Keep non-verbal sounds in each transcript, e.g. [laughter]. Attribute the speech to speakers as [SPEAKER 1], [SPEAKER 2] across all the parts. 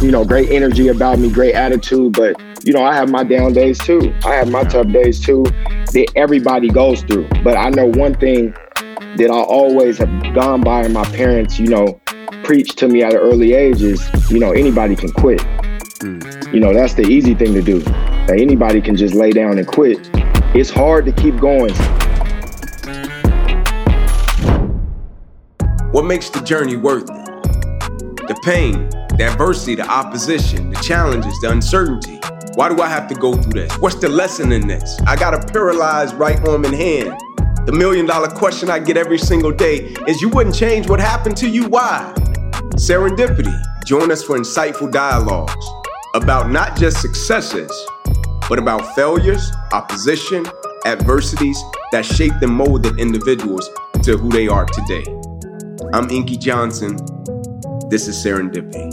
[SPEAKER 1] you know, great energy about me, great attitude. But, you know, I have my down days too. I have my tough days too that everybody goes through. But I know one thing that I always have gone by and my parents, you know, preached to me at an early age is, you know, anybody can quit. Mm. You know, that's the easy thing to do. That anybody can just lay down and quit. It's hard to keep going.
[SPEAKER 2] What makes the journey worth it? The pain, the adversity, the opposition, the challenges, the uncertainty. Why do I have to go through this? What's the lesson in this? I got a paralyzed right arm and hand. The million dollar question I get every single day is you wouldn't change what happened to you, why? Serendipity. Join us for insightful dialogues about not just successes, but about failures, opposition, adversities that shaped and molded individuals to who they are today. I'm Inky Johnson. This is Serendipity.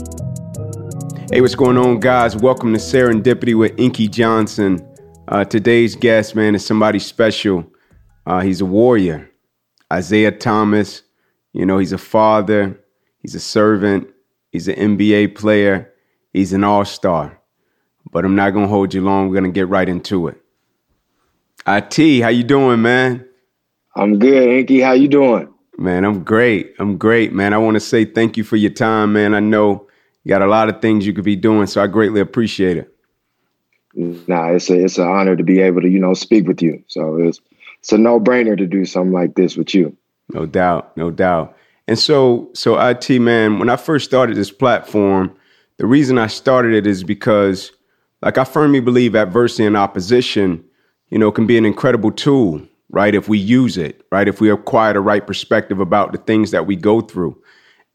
[SPEAKER 2] Hey, what's going on, guys? Welcome to Serendipity with Inky Johnson. Uh, today's guest, man, is somebody special. Uh, he's a warrior, Isaiah Thomas. You know, he's a father, he's a servant, he's an NBA player, he's an all star. But I'm not gonna hold you long. We're gonna get right into it. IT, how you doing, man?
[SPEAKER 1] I'm good, Inky. How you doing?
[SPEAKER 2] Man, I'm great. I'm great, man. I want to say thank you for your time, man. I know you got a lot of things you could be doing, so I greatly appreciate it.
[SPEAKER 1] Nah, it's a it's an honor to be able to you know speak with you. So it's it's a no brainer to do something like this with you.
[SPEAKER 2] No doubt, no doubt. And so, so it man, when I first started this platform, the reason I started it is because, like, I firmly believe adversity and opposition, you know, can be an incredible tool, right? If we use it, right? If we acquire the right perspective about the things that we go through.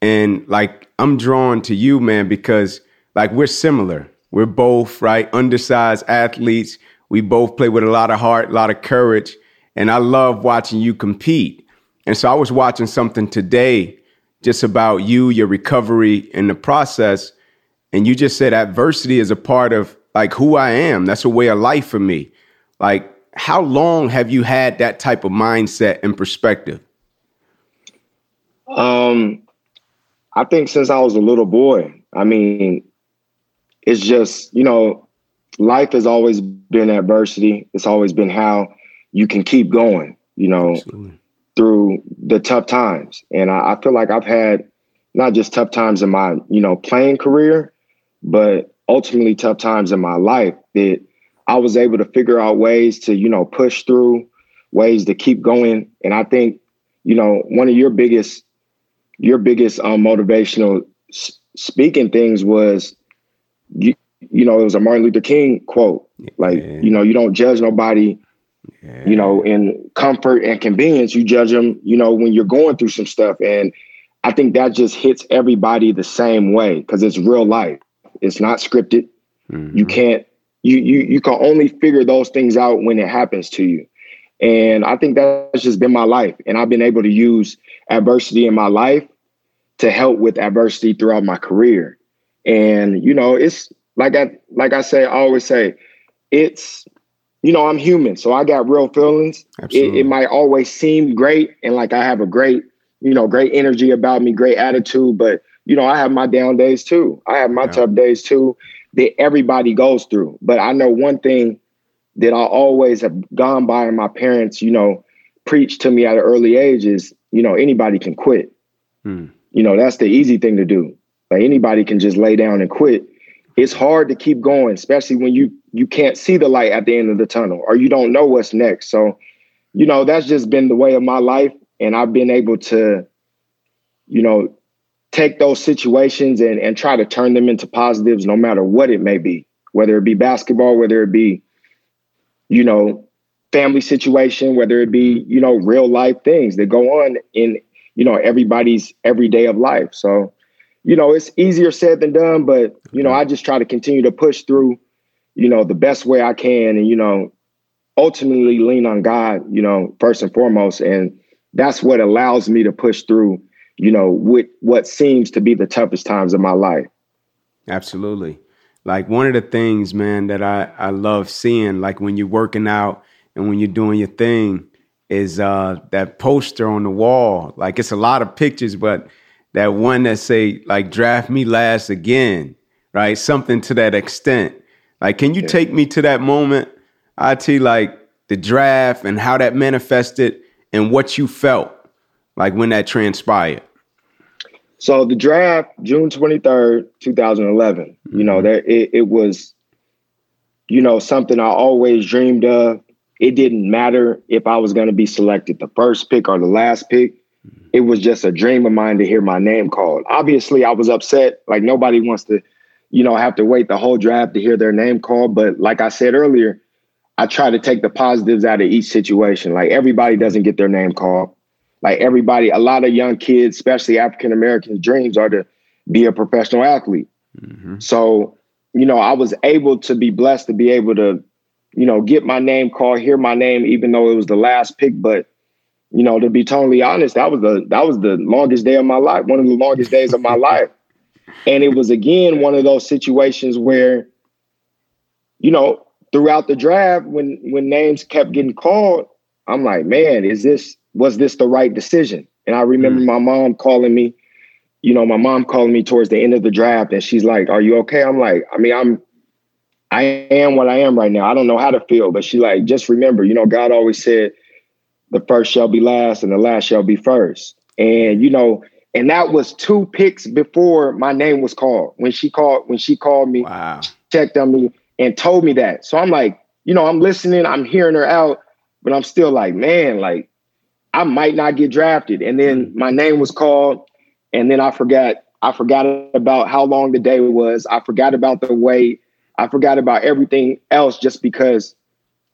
[SPEAKER 2] And like, I'm drawn to you, man, because like we're similar. We're both, right? Undersized athletes. We both play with a lot of heart, a lot of courage and I love watching you compete. And so I was watching something today just about you, your recovery in the process. And you just said adversity is a part of like who I am. That's a way of life for me. Like, how long have you had that type of mindset and perspective?
[SPEAKER 1] Um, I think since I was a little boy. I mean, it's just, you know, life has always been adversity. It's always been how you can keep going, you know, Absolutely. through the tough times. And I, I feel like I've had not just tough times in my, you know, playing career, but ultimately tough times in my life that I was able to figure out ways to, you know, push through, ways to keep going. And I think, you know, one of your biggest, your biggest um, motivational s- speaking things was, you, you know, it was a Martin Luther King quote, like, yeah. you know, you don't judge nobody yeah. You know, in comfort and convenience, you judge them, you know, when you're going through some stuff. And I think that just hits everybody the same way because it's real life. It's not scripted. Mm-hmm. You can't you you you can only figure those things out when it happens to you. And I think that's just been my life. And I've been able to use adversity in my life to help with adversity throughout my career. And you know, it's like I like I say, I always say, it's you know, I'm human, so I got real feelings. It, it, might always seem great and like I have a great, you know, great energy about me, great attitude, but you know, I have my down days too. I have my yeah. tough days too that everybody goes through. But I know one thing that I always have gone by and my parents, you know, preached to me at an early age is, you know, anybody can quit. Hmm. You know, that's the easy thing to do. Like anybody can just lay down and quit it's hard to keep going, especially when you you can't see the light at the end of the tunnel or you don't know what's next. So, you know, that's just been the way of my life. And I've been able to, you know, take those situations and, and try to turn them into positives no matter what it may be, whether it be basketball, whether it be, you know, family situation, whether it be, you know, real life things that go on in, you know, everybody's everyday of life. So you know, it's easier said than done, but you know, I just try to continue to push through, you know, the best way I can and you know, ultimately lean on God, you know, first and foremost and that's what allows me to push through, you know, with what seems to be the toughest times of my life.
[SPEAKER 2] Absolutely. Like one of the things, man, that I I love seeing like when you're working out and when you're doing your thing is uh that poster on the wall. Like it's a lot of pictures, but that one that say like draft me last again right? Something to that extent. Like, can you yeah. take me to that moment, IT like the draft and how that manifested and what you felt like when that transpired?
[SPEAKER 1] So the draft, June 23rd, 2011, mm-hmm. you know, mm-hmm. that it, it was, you know, something I always dreamed of. It didn't matter if I was going to be selected the first pick or the last pick. Mm-hmm. It was just a dream of mine to hear my name called. Obviously, I was upset. Like nobody wants to, you know, have to wait the whole draft to hear their name called. But like I said earlier, I try to take the positives out of each situation. Like everybody doesn't get their name called like everybody, a lot of young kids, especially African Americans, dreams are to be a professional athlete. Mm-hmm. So, you know, I was able to be blessed to be able to, you know, get my name called, hear my name, even though it was the last pick. But, you know, to be totally honest, that was the that was the longest day of my life, one of the longest days of my [laughs] life. And it was again one of those situations where, you know, throughout the draft, when when names kept getting called, I'm like, man, is this was this the right decision? And I remember mm. my mom calling me, you know, my mom calling me towards the end of the draft and she's like, Are you okay? I'm like, I mean, I'm I am what I am right now. I don't know how to feel, but she like, just remember, you know, God always said the first shall be last and the last shall be first. And you know, and that was two picks before my name was called. When she called, when she called me, wow. checked on me and told me that. So I'm like, you know, I'm listening, I'm hearing her out, but I'm still like, man, like I might not get drafted. And then mm. my name was called, and then I forgot. I forgot about how long the day was. I forgot about the wait. I forgot about everything else just because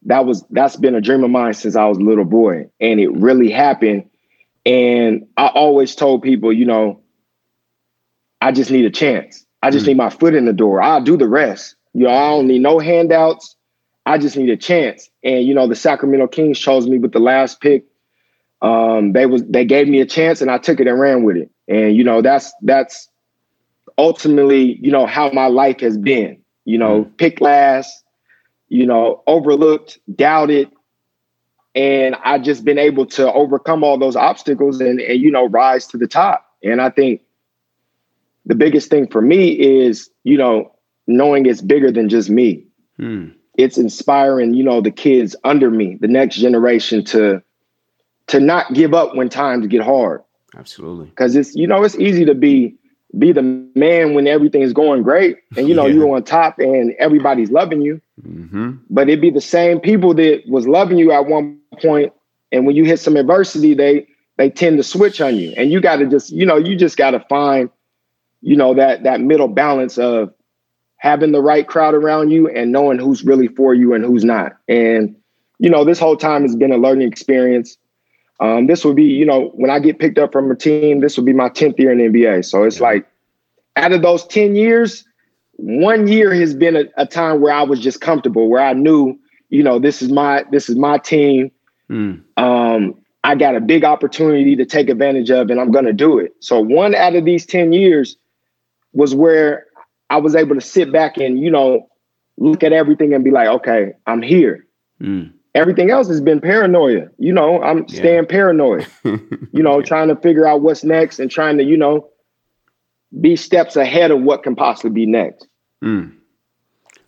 [SPEAKER 1] that was that's been a dream of mine since I was a little boy, and it really happened. And I always told people, you know, I just need a chance. I just mm. need my foot in the door. I'll do the rest. You know, I don't need no handouts. I just need a chance. And you know, the Sacramento Kings chose me with the last pick um, they was they gave me a chance and I took it and ran with it. And you know, that's that's ultimately, you know, how my life has been. You know, mm-hmm. pick last, you know, overlooked, doubted, and I just been able to overcome all those obstacles and, and you know rise to the top. And I think the biggest thing for me is you know knowing it's bigger than just me. Mm. It's inspiring, you know, the kids under me, the next generation to to not give up when times get hard.
[SPEAKER 2] Absolutely.
[SPEAKER 1] Because it's you know it's easy to be be the man when everything is going great and you know [laughs] yeah. you're on top and everybody's loving you. Mm-hmm. But it'd be the same people that was loving you at one point, and when you hit some adversity, they they tend to switch on you, and you got to just you know you just got to find you know that that middle balance of having the right crowd around you and knowing who's really for you and who's not. And you know this whole time has been a learning experience. Um, this would be, you know, when I get picked up from a team, this would be my 10th year in the NBA. So it's like out of those 10 years, one year has been a, a, time where I was just comfortable, where I knew, you know, this is my this is my team. Mm. Um, I got a big opportunity to take advantage of, and I'm gonna do it. So one out of these 10 years was where I was able to sit back and, you know, look at everything and be like, okay, I'm here. Mm. Everything else has been paranoia. You know, I'm yeah. staying paranoid. [laughs] you know, trying to figure out what's next and trying to, you know, be steps ahead of what can possibly be next. Mm.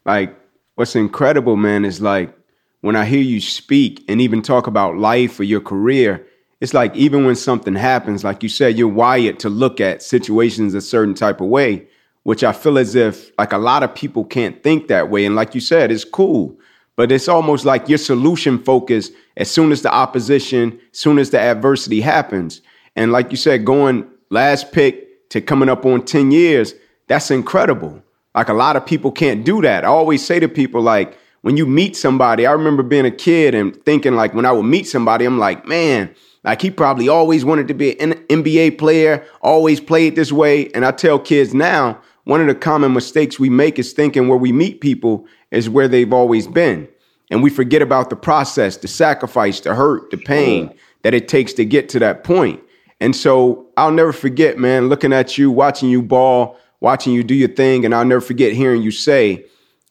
[SPEAKER 2] Like, what's incredible, man, is like when I hear you speak and even talk about life or your career, it's like even when something happens, like you said, you're wired to look at situations a certain type of way, which I feel as if like a lot of people can't think that way. And like you said, it's cool but it's almost like your solution focus as soon as the opposition, soon as the adversity happens. And like you said, going last pick to coming up on 10 years, that's incredible. Like a lot of people can't do that. I always say to people, like, when you meet somebody, I remember being a kid and thinking, like, when I would meet somebody, I'm like, man, like he probably always wanted to be an NBA player, always played this way. And I tell kids now, one of the common mistakes we make is thinking where we meet people is where they've always been. And we forget about the process, the sacrifice, the hurt, the pain that it takes to get to that point. And so I'll never forget, man, looking at you, watching you ball, watching you do your thing. And I'll never forget hearing you say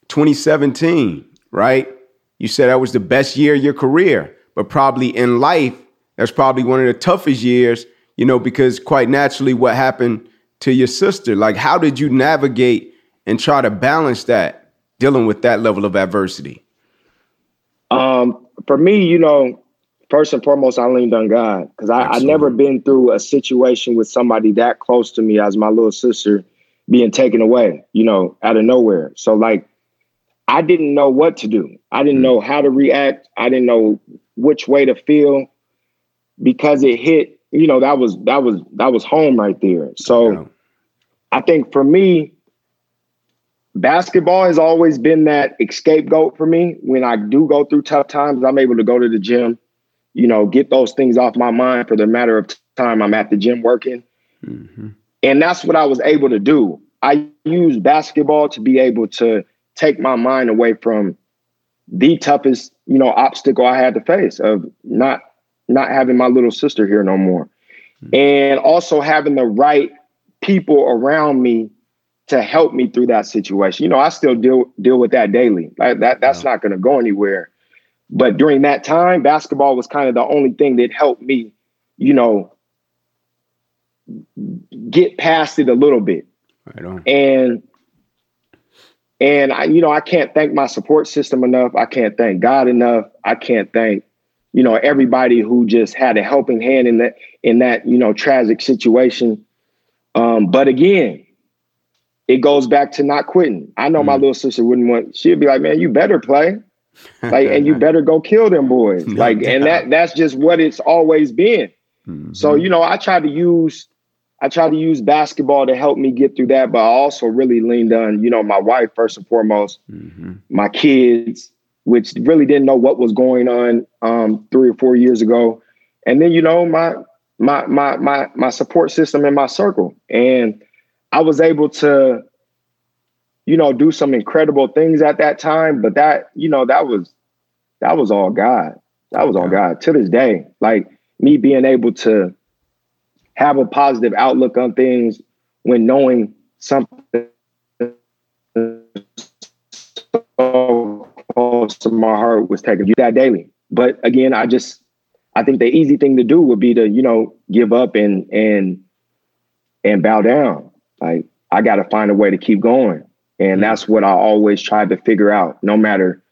[SPEAKER 2] 2017, right? You said that was the best year of your career, but probably in life, that's probably one of the toughest years, you know, because quite naturally what happened to your sister, like how did you navigate and try to balance that dealing with that level of adversity?
[SPEAKER 1] Um, for me, you know, first and foremost, I leaned on God because I, I never been through a situation with somebody that close to me as my little sister being taken away, you know, out of nowhere. So like I didn't know what to do. I didn't know how to react. I didn't know which way to feel because it hit, you know, that was that was that was home right there. So yeah. I think for me, basketball has always been that escape goat for me. When I do go through tough times, I'm able to go to the gym, you know, get those things off my mind for the matter of time I'm at the gym working. Mm-hmm. And that's what I was able to do. I use basketball to be able to take my mind away from the toughest, you know, obstacle I had to face of not not having my little sister here no more. Mm-hmm. And also having the right people around me to help me through that situation. You know, I still deal deal with that daily. Like that that's not going to go anywhere. But during that time, basketball was kind of the only thing that helped me, you know, get past it a little bit. Right on. and and I, you know, I can't thank my support system enough. I can't thank God enough. I can't thank, you know, everybody who just had a helping hand in that in that, you know, tragic situation. Um, but again, it goes back to not quitting. I know mm. my little sister wouldn't want, she'd be like, man, you better play. [laughs] Like, and you better go kill them boys. Like, and that that's just what it's always been. Mm-hmm. So, you know, I try to use I tried to use basketball to help me get through that, but I also really leaned on, you know, my wife first and foremost, mm-hmm. my kids, which really didn't know what was going on um, three or four years ago, and then you know my my my my my support system in my circle, and I was able to, you know, do some incredible things at that time. But that you know that was that was all God. That was all God. To this day, like me being able to have a positive outlook on things when knowing something so close to my heart was taken. Do that daily. But again, I just I think the easy thing to do would be to, you know, give up and and and bow down. Like I gotta find a way to keep going. And mm-hmm. that's what I always tried to figure out. No matter,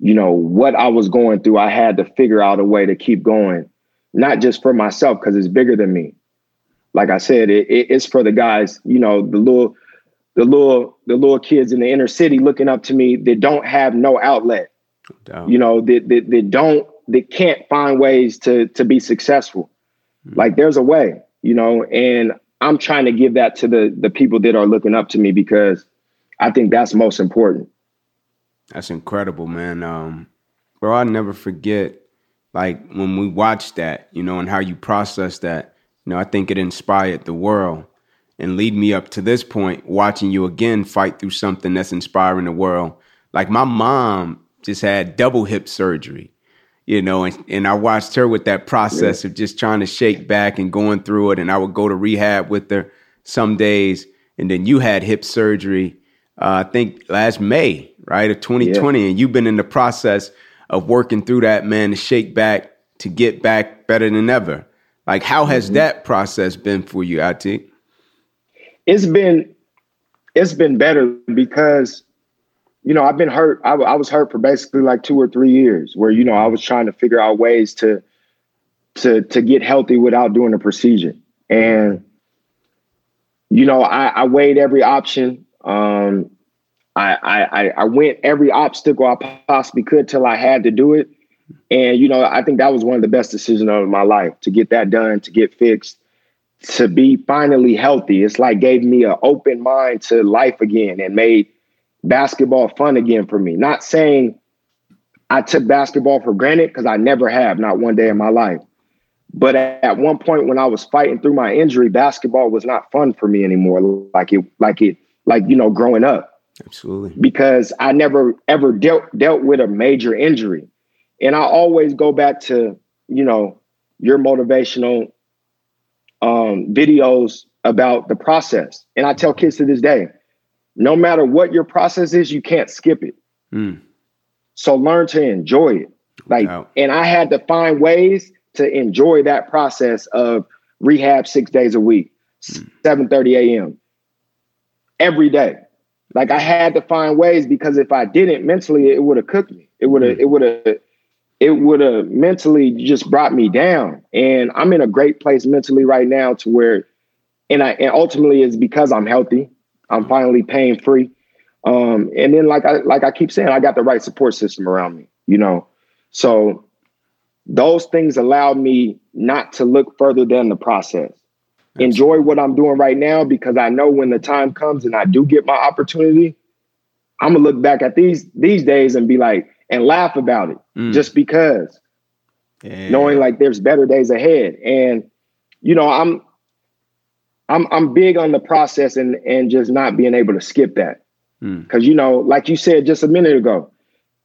[SPEAKER 1] you know, what I was going through, I had to figure out a way to keep going. Not just for myself, because it's bigger than me, like I said, it, it, it's for the guys, you know, the little, the little, the little kids in the inner city looking up to me that don't have no outlet, you know, that, that, that don't, that can't find ways to, to be successful. Mm-hmm. Like there's a way, you know, and I'm trying to give that to the, the people that are looking up to me because I think that's most important.
[SPEAKER 2] That's incredible, man. Um, bro, I never forget like when we watched that, you know, and how you process that you know, I think it inspired the world and lead me up to this point, watching you again fight through something that's inspiring the world. Like my mom just had double hip surgery, you know, and, and I watched her with that process yeah. of just trying to shake back and going through it. And I would go to rehab with her some days. And then you had hip surgery, uh, I think last May, right, of 2020. Yeah. And you've been in the process of working through that, man, to shake back, to get back better than ever. Like, how has mm-hmm. that process been for you, IT
[SPEAKER 1] It's been, it's been better because, you know, I've been hurt. I, I was hurt for basically like two or three years, where you know I was trying to figure out ways to, to to get healthy without doing a procedure, and you know I, I weighed every option. Um, I, I I went every obstacle I possibly could till I had to do it. And, you know, I think that was one of the best decisions of my life to get that done, to get fixed, to be finally healthy. It's like gave me an open mind to life again and made basketball fun again for me. Not saying I took basketball for granted because I never have, not one day in my life. But at one point when I was fighting through my injury, basketball was not fun for me anymore. Like it, like it, like, you know, growing up.
[SPEAKER 2] Absolutely.
[SPEAKER 1] Because I never ever dealt dealt with a major injury. And I always go back to, you know, your motivational um, videos about the process. And I tell kids to this day, no matter what your process is, you can't skip it. Mm. So learn to enjoy it. Like, wow. and I had to find ways to enjoy that process of rehab six days a week, mm. 7 30 a.m. every day. Like I had to find ways because if I didn't mentally, it would have cooked me. It would have, mm. it would have, it would have mentally just brought me down. And I'm in a great place mentally right now to where, and I, and ultimately it's because I'm healthy. I'm finally pain free. Um, and then like I, like I keep saying, I got the right support system around me, you know? So those things allow me not to look further than the process. Absolutely. Enjoy what I'm doing right now because I know when the time comes and I do get my opportunity, I'm gonna look back at these these days and be like and laugh about it mm. just because yeah. knowing like there's better days ahead. And you know, I'm I'm I'm big on the process and and just not being able to skip that. Mm. Cause you know, like you said just a minute ago,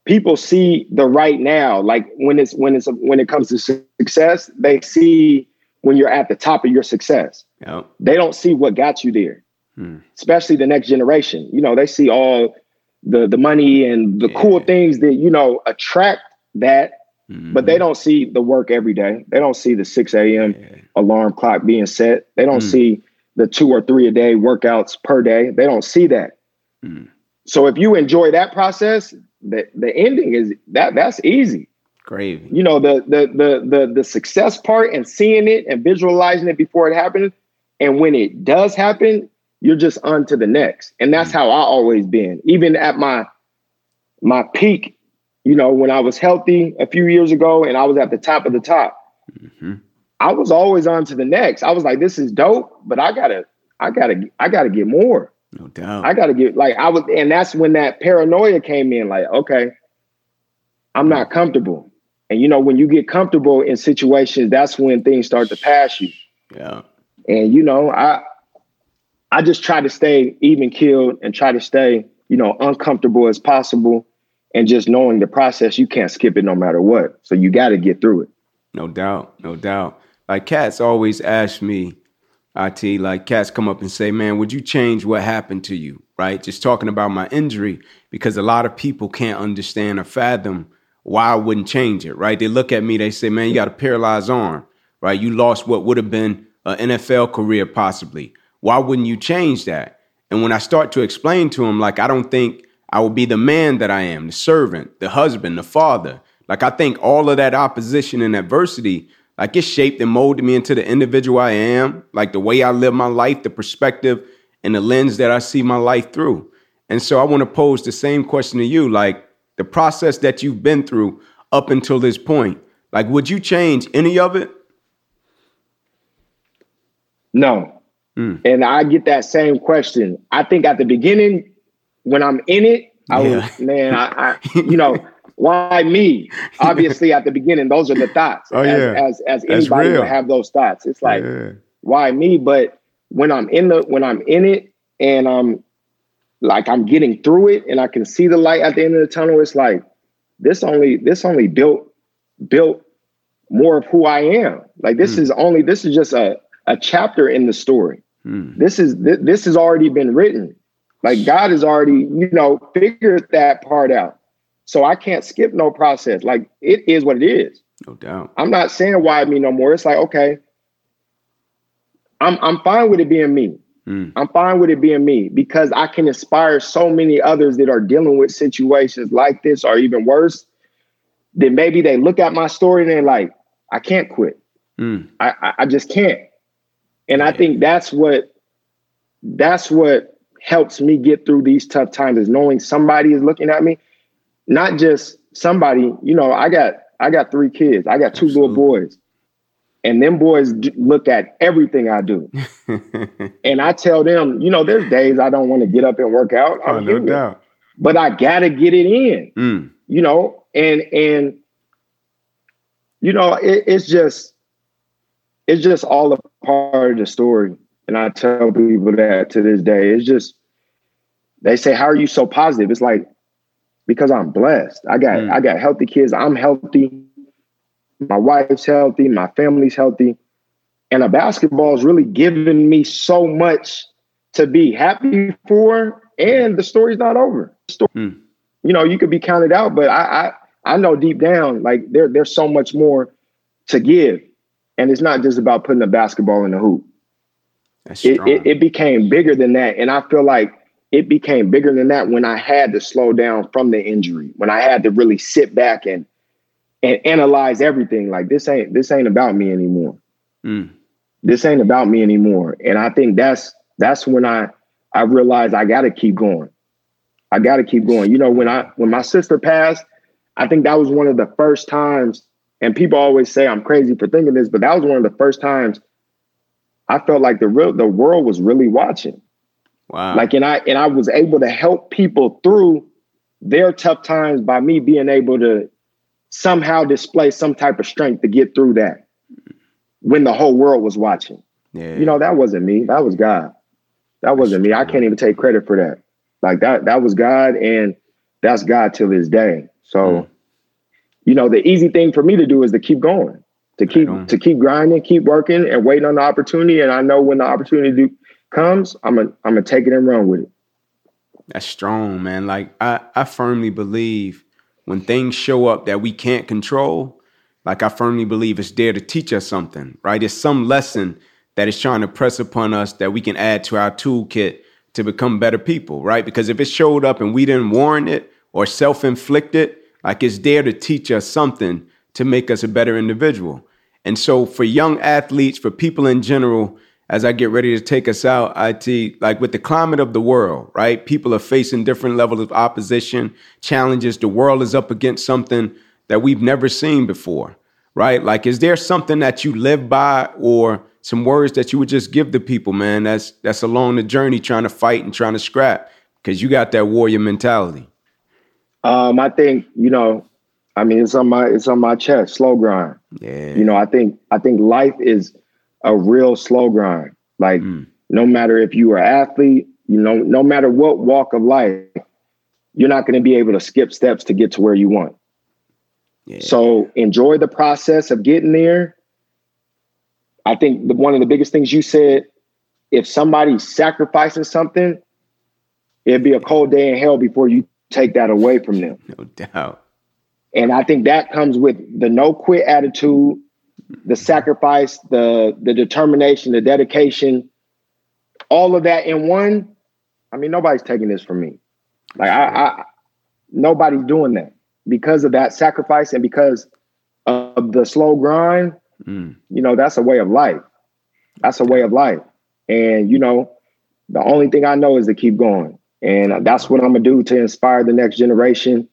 [SPEAKER 1] people see the right now. Like when it's when it's when it comes to success, they see when you're at the top of your success. Yep. They don't see what got you there. Hmm. Especially the next generation. You know, they see all the the money and the yeah. cool things that, you know, attract that, mm-hmm. but they don't see the work every day. They don't see the 6 a.m. Yeah. alarm clock being set. They don't mm. see the two or three a day workouts per day. They don't see that. Mm. So if you enjoy that process, the the ending is that that's easy.
[SPEAKER 2] Great.
[SPEAKER 1] You know, the the the the the success part and seeing it and visualizing it before it happens. And when it does happen, you're just on to the next. And that's mm-hmm. how I always been. Even at my my peak, you know, when I was healthy a few years ago and I was at the top of the top, mm-hmm. I was always on to the next. I was like, this is dope, but I gotta, I gotta, I gotta get more.
[SPEAKER 2] No doubt.
[SPEAKER 1] I gotta get like I was, and that's when that paranoia came in. Like, okay, I'm not comfortable. And you know, when you get comfortable in situations, that's when things start to pass you.
[SPEAKER 2] Yeah.
[SPEAKER 1] And you know, I I just try to stay even keeled and try to stay, you know, uncomfortable as possible. And just knowing the process, you can't skip it no matter what. So you got to get through it.
[SPEAKER 2] No doubt, no doubt. Like cats always ask me, IT, like cats come up and say, man, would you change what happened to you? Right? Just talking about my injury, because a lot of people can't understand or fathom why I wouldn't change it, right? They look at me, they say, man, you got a paralyzed arm, right? You lost what would have been an NFL career possibly. Why wouldn't you change that? And when I start to explain to them, like, I don't think I will be the man that I am, the servant, the husband, the father. Like, I think all of that opposition and adversity like it shaped and molded me into the individual I am, like the way I live my life, the perspective and the lens that I see my life through. And so I want to pose the same question to you, like the process that you've been through up until this point. Like, would you change any of it?
[SPEAKER 1] No. Mm. And I get that same question. I think at the beginning, when I'm in it, I yeah. was, man, I, I you know, [laughs] why me? [laughs] Obviously, at the beginning, those are the thoughts.
[SPEAKER 2] Oh,
[SPEAKER 1] as,
[SPEAKER 2] yeah.
[SPEAKER 1] as as anybody would have those thoughts. It's like, yeah. why me? But when I'm in the when I'm in it and I'm like I'm getting through it and I can see the light at the end of the tunnel, it's like this only this only built built more of who I am. Like this mm. is only this is just a a chapter in the story. Mm. This is th- this has already been written. Like God has already, you know, figured that part out. So I can't skip no process. Like it is what it is.
[SPEAKER 2] No doubt.
[SPEAKER 1] I'm not saying why me no more. It's like, okay, I'm I'm fine with it being me. Mm. I'm fine with it being me because I can inspire so many others that are dealing with situations like this or even worse. Then maybe they look at my story and they're like, I can't quit. Mm. I, I just can't. And yeah. I think that's what that's what helps me get through these tough times is knowing somebody is looking at me not just somebody, you know, I got I got three kids. I got two Absolutely. little boys. And them boys look at everything I do. [laughs] and I tell them, you know, there's days I don't want to get up and work out.
[SPEAKER 2] I'm oh, no doubt.
[SPEAKER 1] But I gotta get it in. Mm. You know, and and you know, it, it's just it's just all a part of the story. And I tell people that to this day. It's just they say, How are you so positive? It's like because I'm blessed. I got mm. I got healthy kids. I'm healthy. My wife's healthy. My family's healthy. And a basketball is really giving me so much to be happy for. And the story's not over. Story, mm. You know, you could be counted out, but I, I I know deep down, like there, there's so much more to give. And it's not just about putting a basketball in the hoop. It, it, it became bigger than that. And I feel like it became bigger than that when I had to slow down from the injury, when I had to really sit back and and analyze everything. Like this ain't this ain't about me anymore. Mm. This ain't about me anymore. And I think that's that's when I I realized I got to keep going. I got to keep going. You know, when I when my sister passed, I think that was one of the first times. And people always say I'm crazy for thinking this, but that was one of the first times I felt like the real the world was really watching. Wow. Like and I and I was able to help people through their tough times by me being able to somehow display some type of strength to get through that when the whole world was watching. Yeah. You know, that wasn't me. That was God. That wasn't me. I can't even take credit for that. Like that, that was God, and that's God till this day. So, mm. you know, the easy thing for me to do is to keep going, to keep to keep grinding, keep working, and waiting on the opportunity. And I know when the opportunity do, comes, I'm gonna I'm gonna take it and run with it.
[SPEAKER 2] That's strong, man. Like I I firmly believe when things show up that we can't control, like I firmly believe it's there to teach us something, right? It's some lesson that is trying to press upon us that we can add to our toolkit to become better people, right? Because if it showed up and we didn't warn it or self inflicted, like it's there to teach us something to make us a better individual. And so for young athletes, for people in general, as I get ready to take us out, IT, like with the climate of the world, right? People are facing different levels of opposition, challenges. The world is up against something that we've never seen before, right? Like, is there something that you live by or some words that you would just give the people, man, that's that's along the journey trying to fight and trying to scrap because you got that warrior mentality.
[SPEAKER 1] Um, I think you know, I mean, it's on my it's on my chest. Slow grind. Yeah. You know, I think I think life is a real slow grind. Like mm. no matter if you are athlete, you know, no matter what walk of life, you're not going to be able to skip steps to get to where you want. Yeah. So enjoy the process of getting there I think the, one of the biggest things you said, if somebody's sacrificing something, it'd be a cold day in hell before you take that away from them. [laughs]
[SPEAKER 2] No doubt.
[SPEAKER 1] And I think that comes with the no quit attitude, the sacrifice, the the determination, the dedication, all of that in one. I mean, nobody's taking this from me. Like I, I nobody's doing that because of that sacrifice and because of the slow grind. Mm. You know, that's a way of life. That's a way of life. And, you know, the only thing I know is to keep going. And that's what I'm gonna do to inspire the next generation.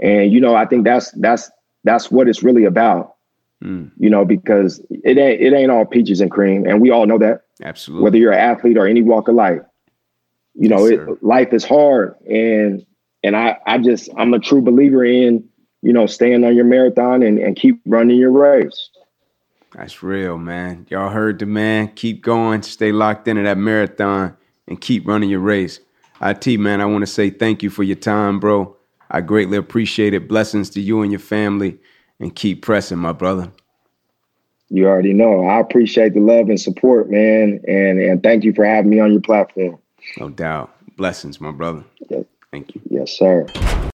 [SPEAKER 1] And, you know, I think that's that's that's what it's really about. Mm. You know, because it ain't it ain't all peaches and cream. And we all know that.
[SPEAKER 2] Absolutely.
[SPEAKER 1] Whether you're an athlete or any walk of life. You know, yes, it, life is hard. And and I I just I'm a true believer in, you know, staying on your marathon and, and keep running your race.
[SPEAKER 2] That's real, man. Y'all heard the man. Keep going, stay locked into that marathon, and keep running your race. IT, man, I want to say thank you for your time, bro. I greatly appreciate it. Blessings to you and your family, and keep pressing, my brother.
[SPEAKER 1] You already know. I appreciate the love and support, man, and and thank you for having me on your platform.
[SPEAKER 2] No doubt. Blessings, my brother. Yes. Thank you.
[SPEAKER 1] Yes, sir.